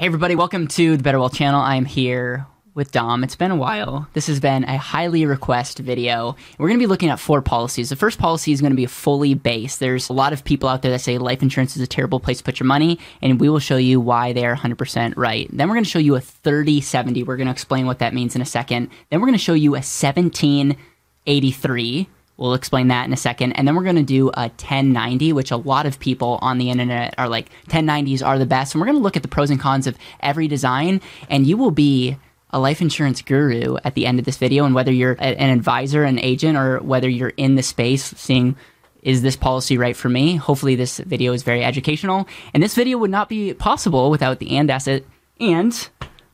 Hey, everybody, welcome to the Better Wealth channel. I'm here with Dom. It's been a while. This has been a highly requested video. We're going to be looking at four policies. The first policy is going to be fully based. There's a lot of people out there that say life insurance is a terrible place to put your money, and we will show you why they are 100% right. Then we're going to show you a 30 70. We're going to explain what that means in a second. Then we're going to show you a 1783 We'll explain that in a second. And then we're going to do a 1090, which a lot of people on the internet are like 1090s are the best. And we're going to look at the pros and cons of every design, and you will be a life insurance guru at the end of this video. And whether you're an advisor, an agent, or whether you're in the space seeing is this policy right for me? Hopefully, this video is very educational. And this video would not be possible without the and asset and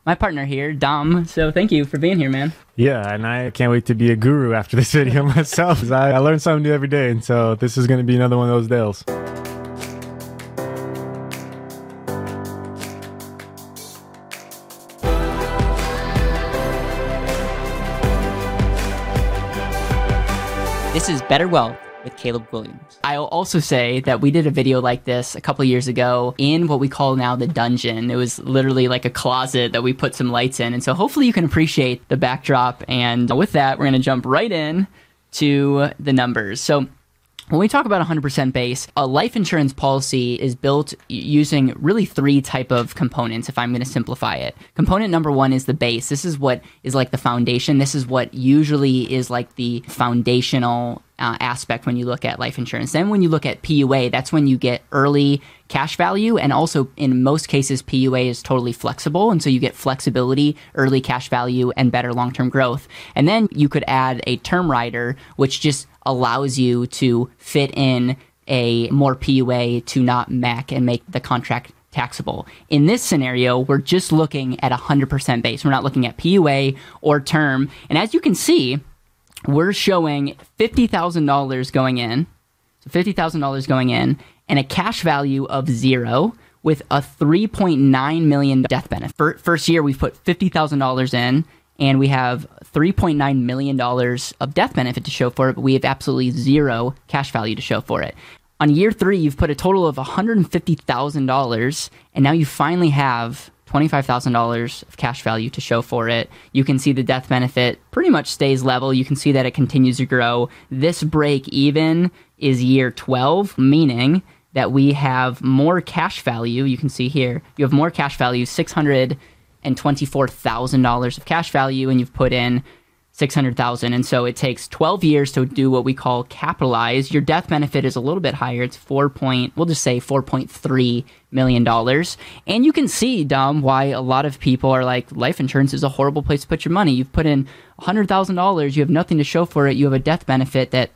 my partner here, Dom. So thank you for being here, man. Yeah, and I can't wait to be a guru after this video myself. I, I learn something new every day, and so this is going to be another one of those deals. This is Better Wealth with Caleb Guilliams. I'll also say that we did a video like this a couple years ago in what we call now the dungeon. It was literally like a closet that we put some lights in. And so hopefully you can appreciate the backdrop. And with that, we're going to jump right in to the numbers. So when we talk about 100% base, a life insurance policy is built using really three type of components if I'm going to simplify it. Component number 1 is the base. This is what is like the foundation. This is what usually is like the foundational uh, aspect when you look at life insurance. Then when you look at PUA, that's when you get early cash value and also in most cases PUA is totally flexible and so you get flexibility, early cash value and better long-term growth. And then you could add a term rider which just allows you to fit in a more PUA to not MEC and make the contract taxable. In this scenario, we're just looking at 100% base. We're not looking at PUA or term. And as you can see, we're showing $50,000 going in. So $50,000 going in and a cash value of zero with a 3.9 million death benefit. First year, we've put $50,000 in and we have $3.9 million of death benefit to show for it, but we have absolutely zero cash value to show for it. On year three, you've put a total of $150,000, and now you finally have $25,000 of cash value to show for it. You can see the death benefit pretty much stays level. You can see that it continues to grow. This break even is year 12, meaning that we have more cash value. You can see here, you have more cash value, $624,000 of cash value, and you've put in 600,000 and so it takes 12 years to do what we call capitalize. Your death benefit is a little bit higher. It's 4 point we'll just say 4.3 million dollars. And you can see Dom why a lot of people are like life insurance is a horrible place to put your money. You've put in $100,000 you have nothing to show for it. You have a death benefit that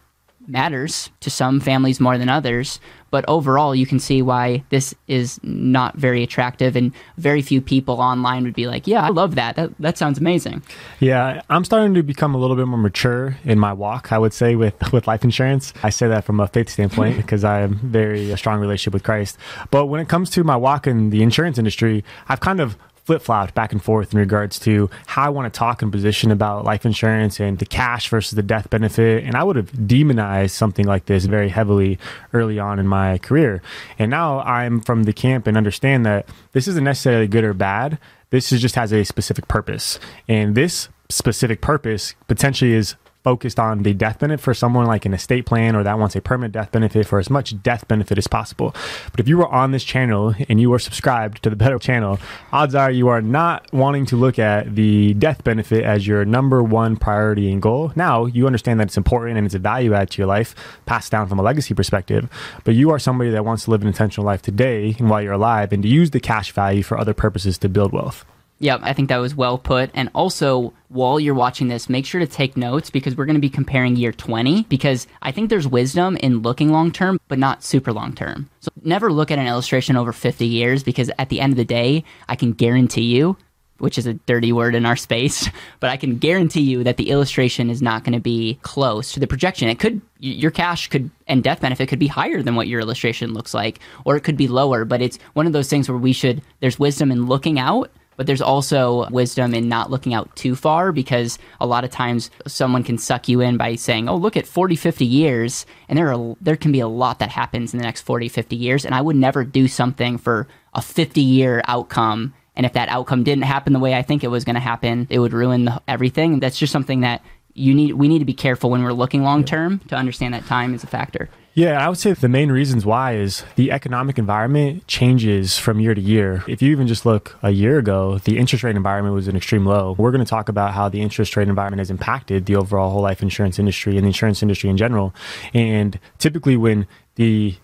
matters to some families more than others. But overall, you can see why this is not very attractive, and very few people online would be like, "Yeah, I love that. That that sounds amazing." Yeah, I'm starting to become a little bit more mature in my walk. I would say with with life insurance. I say that from a faith standpoint because I have very a strong relationship with Christ. But when it comes to my walk in the insurance industry, I've kind of flip flopped back and forth in regards to how I want to talk and position about life insurance and the cash versus the death benefit. And I would have demonized something like this very heavily early on in my career. And now I'm from the camp and understand that this isn't necessarily good or bad. This is just has a specific purpose. And this specific purpose potentially is focused on the death benefit for someone like an estate plan or that wants a permanent death benefit for as much death benefit as possible. But if you were on this channel and you are subscribed to the Better channel, odds are you are not wanting to look at the death benefit as your number one priority and goal. Now, you understand that it's important and it's a value add to your life, passed down from a legacy perspective, but you are somebody that wants to live an intentional life today and while you're alive and to use the cash value for other purposes to build wealth. Yeah, I think that was well put. And also, while you're watching this, make sure to take notes because we're going to be comparing year 20 because I think there's wisdom in looking long term, but not super long term. So never look at an illustration over 50 years because at the end of the day, I can guarantee you, which is a dirty word in our space, but I can guarantee you that the illustration is not going to be close to the projection. It could, your cash could, and death benefit could be higher than what your illustration looks like, or it could be lower, but it's one of those things where we should, there's wisdom in looking out but there's also wisdom in not looking out too far because a lot of times someone can suck you in by saying, "Oh, look at 40, 50 years." And there are there can be a lot that happens in the next 40, 50 years, and I would never do something for a 50-year outcome And if that outcome didn't happen the way I think it was going to happen, it would ruin the, everything. That's just something that you need we need to be careful when we're looking long term to understand that time is a factor. Yeah, I would say the main reasons why is the economic environment changes from year to year. If you even just look a year ago, the interest rate environment was an extreme low. We're going to talk about how the interest rate environment has impacted the overall whole life insurance industry and the insurance industry in general. And typically, when the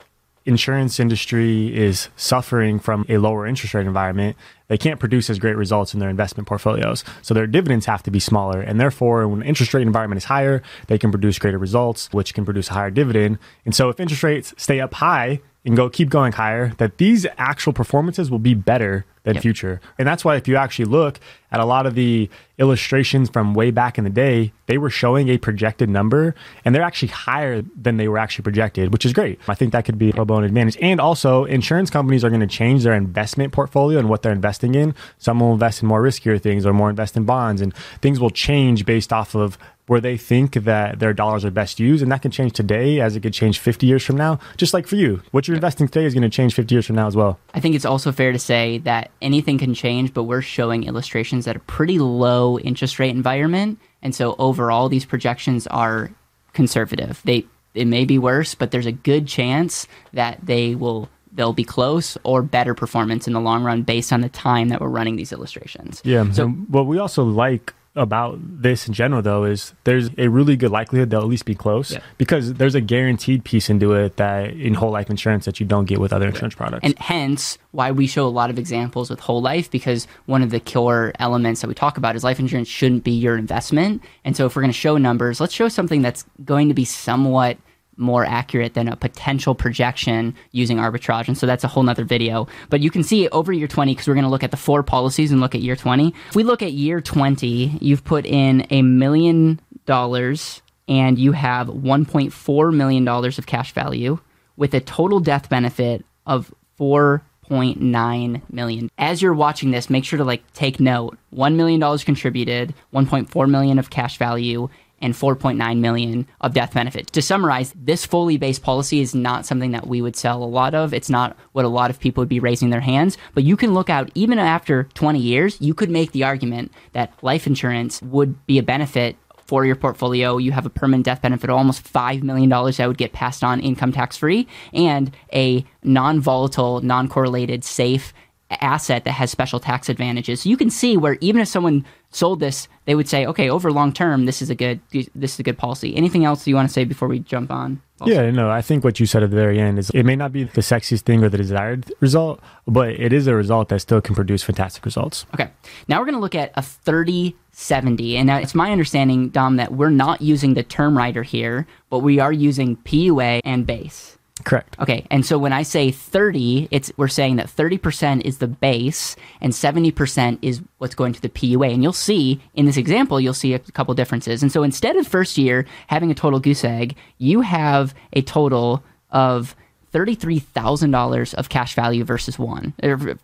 insurance industry is suffering from a lower interest rate environment, they can't produce as great results in their investment portfolios. So their dividends have to be smaller. And therefore, when interest rate environment is higher, they can produce greater results, which can produce a higher dividend. And so if interest rates stay up high and go keep going higher, that these actual performances will be better than yep. future. And that's why if you actually look at a lot of the illustrations from way back in the day, they were showing a projected number and they're actually higher than they were actually projected, which is great. I think that could be a pro bono advantage. And also, insurance companies are going to change their investment portfolio and what they're investing in. Some will invest in more riskier things or more invest in bonds, and things will change based off of where they think that their dollars are best used. And that can change today as it could change 50 years from now. Just like for you, what you're investing today is going to change 50 years from now as well. I think it's also fair to say that anything can change, but we're showing illustrations at a pretty low interest rate environment. And so overall, these projections are conservative. They it may be worse, but there's a good chance that they will they'll be close or better performance in the long run based on the time that we're running these illustrations. Yeah. So what we also like about this in general though is there's a really good likelihood they'll at least be close yeah. because there's a guaranteed piece into it that in whole life insurance that you don't get with other insurance products. And hence why we show a lot of examples with whole life because one of the core elements that we talk about is life insurance shouldn't be your investment. And so if we're going to show numbers, let's show something that's going to be somewhat more accurate than a potential projection using arbitrage. And so that's a whole nother video. But you can see over year 20, because we're going to look at the four policies and look at year 20. If we look at year 20, you've put in a million dollars and you have $1.4 million of cash value with a total death benefit of 4.9 million. As you're watching this, make sure to like take note. $1 million contributed, 1.4 million of cash value, and 4.9 million of death benefit. To summarize, this fully based policy is not something that we would sell a lot of. It's not what a lot of people would be raising their hands, but you can look out even after 20 years, you could make the argument that life insurance would be a benefit for your portfolio. You have a permanent death benefit of almost $5 million that would get passed on income tax free and a non volatile, non correlated, safe asset that has special tax advantages. So you can see where even if someone sold this, they would say, okay, over long term, this is a good this is a good policy. Anything else you want to say before we jump on? Also? Yeah, no, I think what you said at the very end is it may not be the sexiest thing or the desired result, but it is a result that still can produce fantastic results. Okay, now we're going to look at a 30 70. And now it's my understanding, Dom, that we're not using the term rider here, but we are using PUA and base. Correct. Okay, and so when I say 30, it's we're saying that 30% is the base and 70% is what's going to the PUA. And you'll see in this example, you'll see a couple differences. And so instead of first year having a total goose egg, you have a total of $33,000 of cash value versus 1. Er,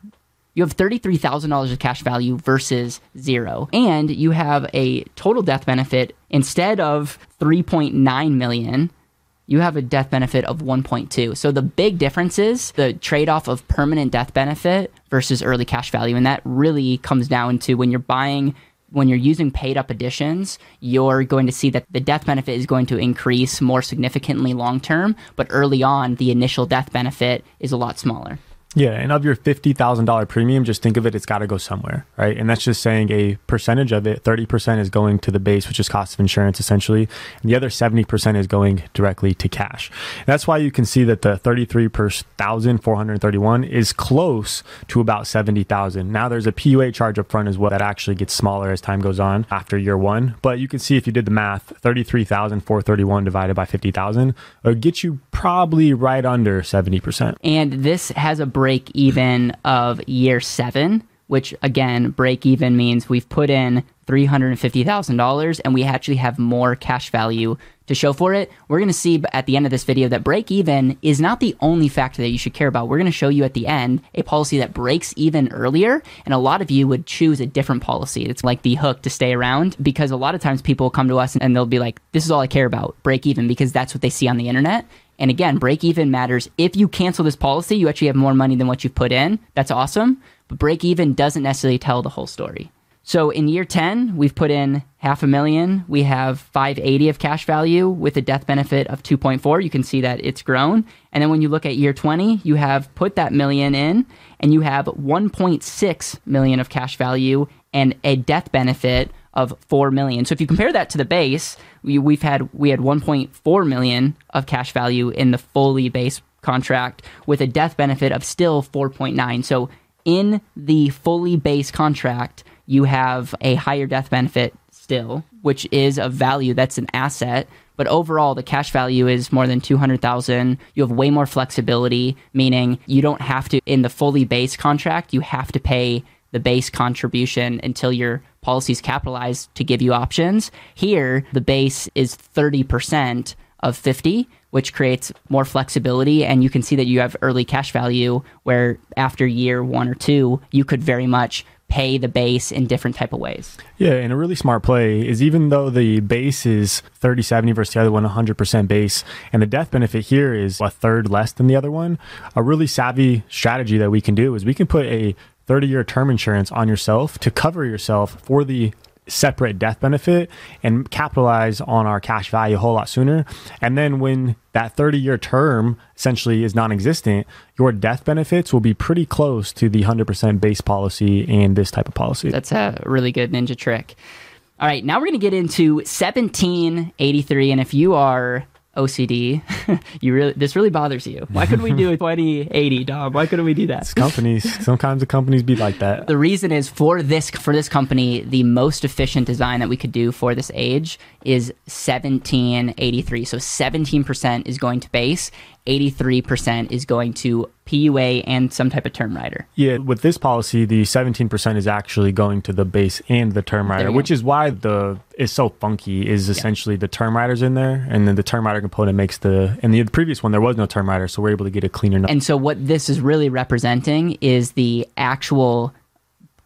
you have $33,000 of cash value versus 0. And you have a total death benefit instead of 3.9 million you have a death benefit of 1.2. So the big difference is the trade off of permanent death benefit versus early cash value. And that really comes down to when you're buying when you're using paid up additions, you're going to see that the death benefit is going to increase more significantly long term, but early on, the initial death benefit is a lot smaller. Yeah, and of your fifty thousand dollar premium, just think of it; it's got to go somewhere, right? And that's just saying a percentage of it. Thirty percent is going to the base, which is cost of insurance, essentially, and the other seventy percent is going directly to cash. And that's why you can see that the thirty three per thousand four hundred thirty one is close to about seventy thousand. Now there's a PUA charge up front as well that actually gets smaller as time goes on after year one. But you can see if you did the math, thirty three thousand four thirty one divided by fifty thousand would get you probably right under seventy percent. And this has a break even of year seven, which again, break even means we've put in $350,000 and we actually have more cash value to show for it. We're going to see at the end of this video that break even is not the only factor that you should care about. We're going to show you at the end a policy that breaks even earlier, and a lot of you would choose a different policy. It's like the hook to stay around because a lot of times people come to us and they'll be like, This is all I care about, break even, because that's what they see on the internet. And again, break even matters. If you cancel this policy, you actually have more money than what you've put in. That's awesome. But break even doesn't necessarily tell the whole story. So in year 10, we've put in half a million. We have 580 of cash value with a death benefit of 2.4. You can see that it's grown. And then when you look at year 20, you have put that million in and you have 1.6 million of cash value and a death benefit of 4 million. So if you compare that to the base, we, we've had we had 1.4 million of cash value in the fully base contract with a death benefit of still 4.9. So in the fully base contract, you have a higher death benefit still, which is a value that's an asset. But overall, the cash value is more than 200,000. You have way more flexibility, meaning you don't have to, in the fully base contract, you have to pay the base contribution until your policy is capitalized to give you options. Here, the base is 30% of 50, which creates more flexibility. And you can see that you have early cash value where after year one or two, you could very much pay the base in different type of ways. Yeah, and a really smart play is even though the base is 30 70 versus the other one 100% base and the death benefit here is a third less than the other one, a really savvy strategy that we can do is we can put a 30 year term insurance on yourself to cover yourself for the separate death benefit and capitalize on our cash value a whole lot sooner. And then when that 30 year term essentially is non existent, your death benefits will be pretty close to the 100% base policy and this type of policy. That's a really good ninja trick. All right, now we're going to get into 1783. And if you are OCD, you really this really bothers you. Why couldn't we do a 2080, Dom? Why couldn't we do that? It's companies, sometimes the companies be like that. The reason is for this for this company, the most efficient design that we could do for this age is 1783. So 17% is going to base 83% is going to PUA and some type of term rider. Yeah, with this policy, the 17% is actually going to the base and the term rider, which is why the is so funky is essentially yeah. the term riders in there and then the term rider component makes the and the previous one there was no term rider so we're able to get a cleaner number. And so what this is really representing is the actual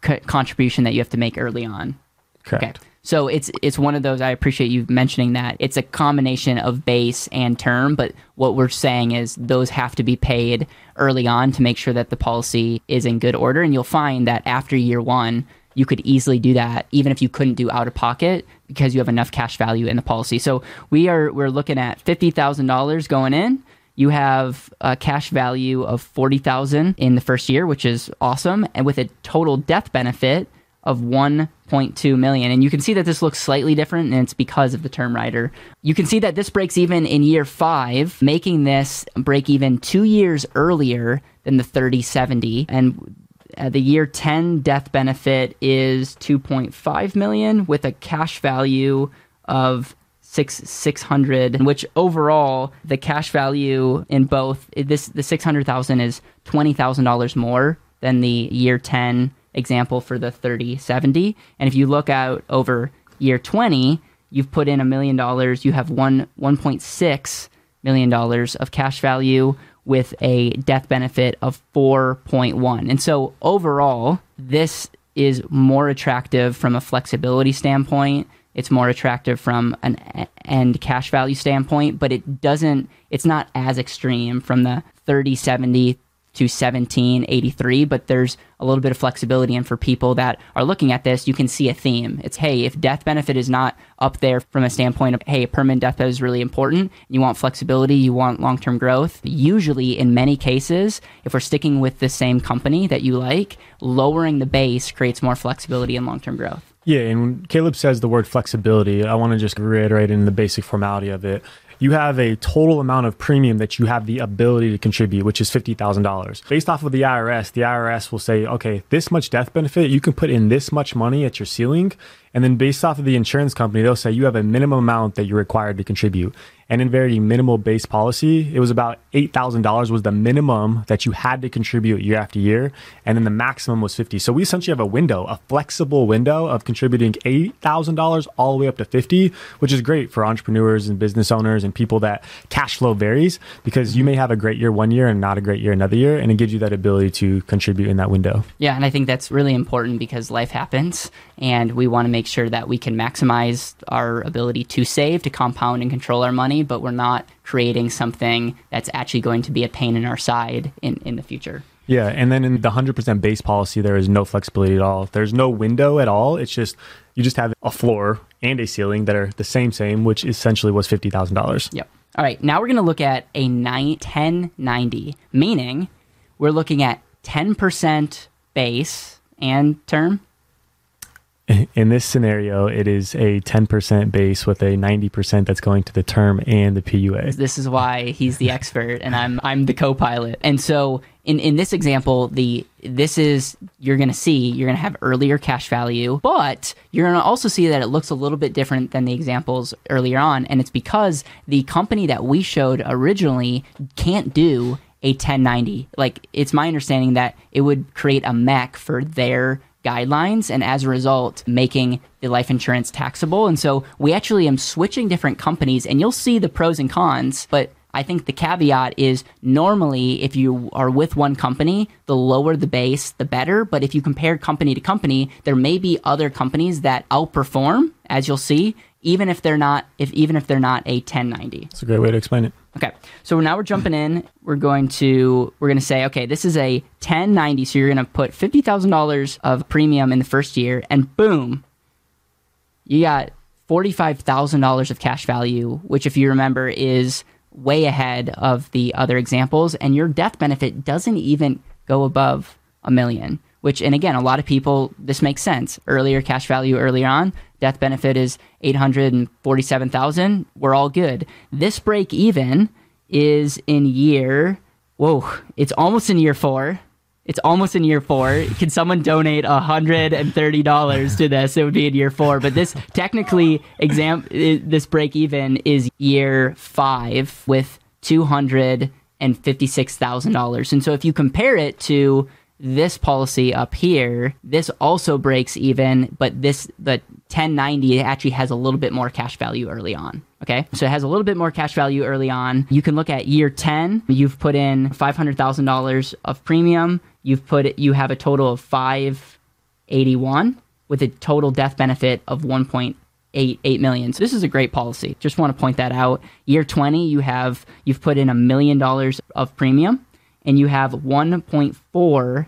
co- contribution that you have to make early on. Correct. Okay. So it's it's one of those. I appreciate you mentioning that. It's a combination of base and term, but what we're saying is those have to be paid early on to make sure that the policy is in good order. And you'll find that after year one, you could easily do that, even if you couldn't do out of pocket, because you have enough cash value in the policy. So we are we're looking at fifty thousand dollars going in you have a cash value of 40,000 in the first year, which is awesome. And with a total death benefit of 1.2 million. And you can see that this looks slightly different, and it's because of the term rider. You can see that this breaks even in year five, making this break even two years earlier than the 3070. And uh, the year 10 death benefit is 2.5 million with a cash value of six six hundred, which overall the cash value in both this the six hundred thousand is twenty thousand dollars more than the year ten example for the 3070. And if you look out over year 20, you've put in a million dollars, you have one 1.6 million dollars of cash value with a death benefit of 4.1. And so overall, this is more attractive from a flexibility standpoint. It's more attractive from an end cash value standpoint, but it doesn't it's not as extreme from the 3070 to 1783, but there's a little bit of flexibility. And for people that are looking at this, you can see a theme. It's, hey, if death benefit is not up there from a standpoint of, hey, permanent death is really important, you want flexibility, you want long term growth. Usually, in many cases, if we're sticking with the same company that you like, lowering the base creates more flexibility and long term growth. Yeah, and when Caleb says the word flexibility, I want to just reiterate in the basic formality of it you have a total amount of premium that you have the ability to contribute, which is $50,000. Based off of the IRS, the IRS will say, okay, this much death benefit, you can put in this much money at your ceiling. And then based off of the insurance company, they'll say you have a minimum amount that you're required to contribute and in very minimal base policy, it was about $8,000 was the minimum that you had to contribute year after year. And then the maximum was 50. So we essentially have a window, a flexible window of contributing $8,000 all the way up to 50, which is great for entrepreneurs and business owners and people that cash flow varies because you may have a great year one year and not a great year another year. And it gives you that ability to contribute in that window. Yeah. And I think that's really important because life happens and we want to make sure that we can maximize our ability to save, to compound and control our money, but we're not creating something that's actually going to be a pain in our side in, in the future. Yeah, and then in the 100% base policy, there is no flexibility at all. There's no window at all. It's just you just have a floor and a ceiling that are the same same, which essentially was fifty thousand dollars. Yep. All right, now we're going to look at a 9, 1090, meaning we're looking at 10% base and term. In this scenario, it is a 10% base with a 90% that's going to the term and the PUA. This is why he's the expert and I'm I'm the co-pilot. And so in, in this example, the this is you're going to see you're going to have earlier cash value, but you're going to also see that it looks a little bit different than the examples earlier on, and it's because the company that we showed originally can't do a 1090. Like it's my understanding that it would create a MEC for their guidelines and as a result making the life insurance taxable and so we actually am switching different companies and you'll see the pros and cons but I think the caveat is normally if you are with one company, the lower the base, the better. But if you compare company to company, there may be other companies that outperform, as you'll see, even if they're not if even if they're not a 1090. That's a great way to explain it. Okay. So now we're jumping in. We're going to we're going to say, okay, this is a 1090. So you're going to put fifty thousand dollars of premium in the first year, and boom, you got forty five thousand dollars of cash value, which, if you remember, is way ahead of the other examples. And your death benefit doesn't even go above a million. Which, and again, a lot of people, this makes sense. Earlier cash value earlier on, death benefit is 847,000. We're all good. This break even is in year, whoa, it's almost in year four. It's almost in year four. Can someone donate $130 to this? It would be in year four. But this technically exam this break even is year five with $256,000. And so if you compare it to this policy up here, this also breaks even, but this the 1090 actually has a little bit more cash value early on. Okay, so it has a little bit more cash value early on. You can look at year 10. You've put in $500,000 of premium. You've put. You have a total of 581 with a total death benefit of 1.88 million. So this is a great policy. Just want to point that out. Year 20, you have you've put in a million dollars of premium and you have 1.4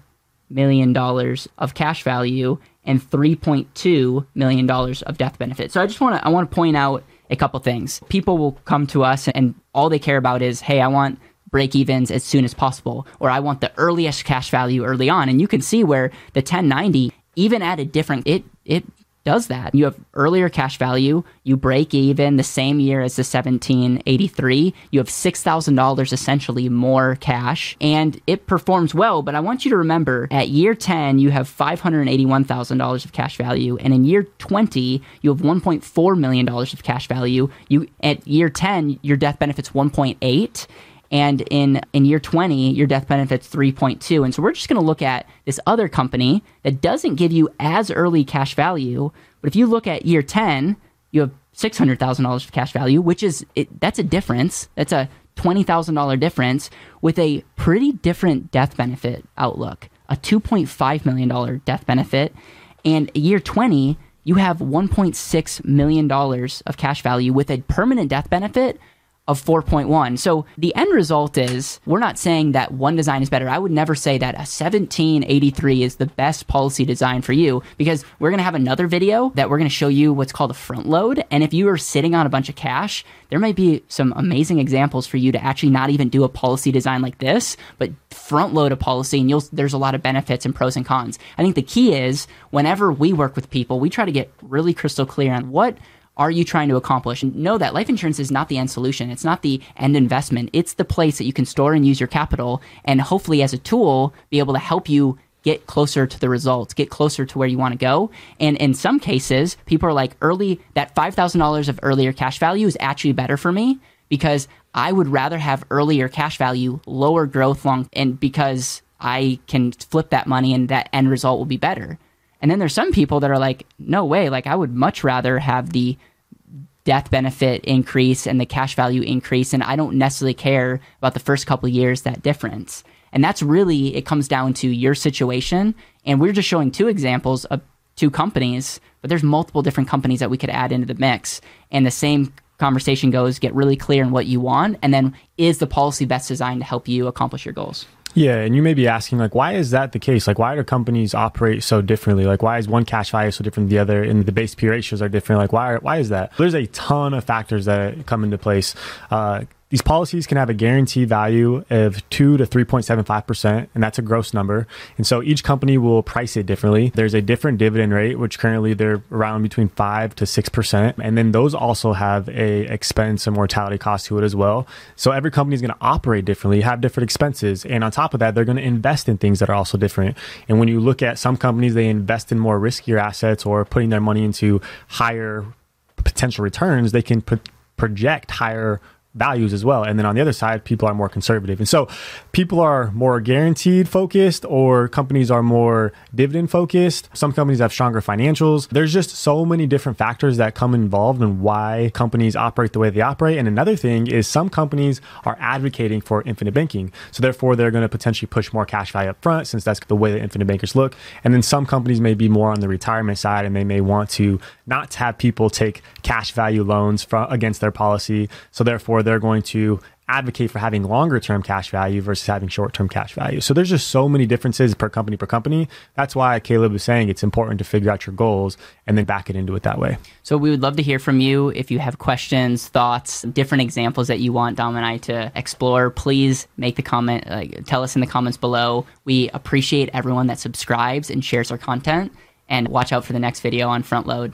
million dollars of cash value and 3.2 million dollars of death benefit. So I just want to I want to point out a couple things. People will come to us and all they care about is, "Hey, I want break evens as soon as possible or I want the earliest cash value early on." And you can see where the 1090 even at a different it it does that. You have earlier cash value, you break even the same year as the 1783, you have $6,000 essentially more cash, and it performs well. But I want you to remember at year 10, you have $581,000 of cash value, and in year 20, you have $1.4 million of cash value. You At year 10, your death benefit's 1.8 and in in year 20 your death benefit's 3.2 and so we're just going to look at this other company that doesn't give you as early cash value but if you look at year 10 you have $600,000 of cash value which is it, that's a difference. That's a $20,000 difference with a pretty different death benefit outlook a $2.5 million death benefit. And year 20 you have $1.6 million of cash value with a permanent death benefit of 4.1. So the end result is we're not saying that one design is better. I would never say that a 1783 is the best policy design for you because we're going to have another video that we're going to show you what's called a front load. And if you are sitting on a bunch of cash, there might be some amazing examples for you to actually not even do a policy design like this, but front load a policy and you'll there's a lot of benefits and pros and cons. I think the key is whenever we work with people, we try to get really crystal clear on what are you trying to accomplish? And know that life insurance is not the end solution. It's not the end investment. It's the place that you can store and use your capital and hopefully as a tool be able to help you get closer to the results, get closer to where you want to go. And in some cases, people are like early that $5,000 of earlier cash value is actually better for me because I would rather have earlier cash value, lower growth long and because I can flip that money and that end result will be better. And then there's some people that are like, no way, like I would much rather have the death benefit increase and the cash value increase. And I don't necessarily care about the first couple years, that difference. And that's really, it comes down to your situation. And we're just showing two examples of two companies, but there's multiple different companies that we could add into the mix. And the same conversation goes get really clear on what you want. And then is the policy best designed to help you accomplish your goals? Yeah, and you may be asking, like, why is that the case? Like, why do companies operate so differently? Like, why is one cash value so different than the other, and the base P ratios are different? Like, why? Why is that? There's a ton of factors that come into place. Uh, these policies can have a guarantee value of 2 to 3.75%, and that's a gross number. And so each company will price it differently. There's a different dividend rate, which currently they're around between 5 to 6%. And then those also have a expense and mortality cost to it as well. So every company is going to operate differently, have different expenses. And on top of that, they're going to invest in things that are also different. And when you look at some companies, they invest in more riskier assets or putting their money into higher potential returns, they can put project higher values as well. And then on the other side, people are more conservative. And so people are more guaranteed focused or companies are more dividend focused. Some companies have stronger financials. There's just so many different factors that come involved in why companies operate the way they operate. And another thing is some companies are advocating for infinite banking. So therefore they're going to potentially push more cash value up front since that's the way that infinite bankers look. And then some companies may be more on the retirement side and they may want to not have people take cash value loans from against their policy. So therefore they're going to advocate for having longer term cash value versus having short term cash value. So there's just so many differences per company per company. That's why Caleb was saying it's important to figure out your goals and then back it into it that way. So we would love to hear from you. If you have questions, thoughts, different examples that you want Dom and I to explore, please make the comment, like, tell us in the comments below. We appreciate everyone that subscribes and shares our content. And watch out for the next video on Front Load.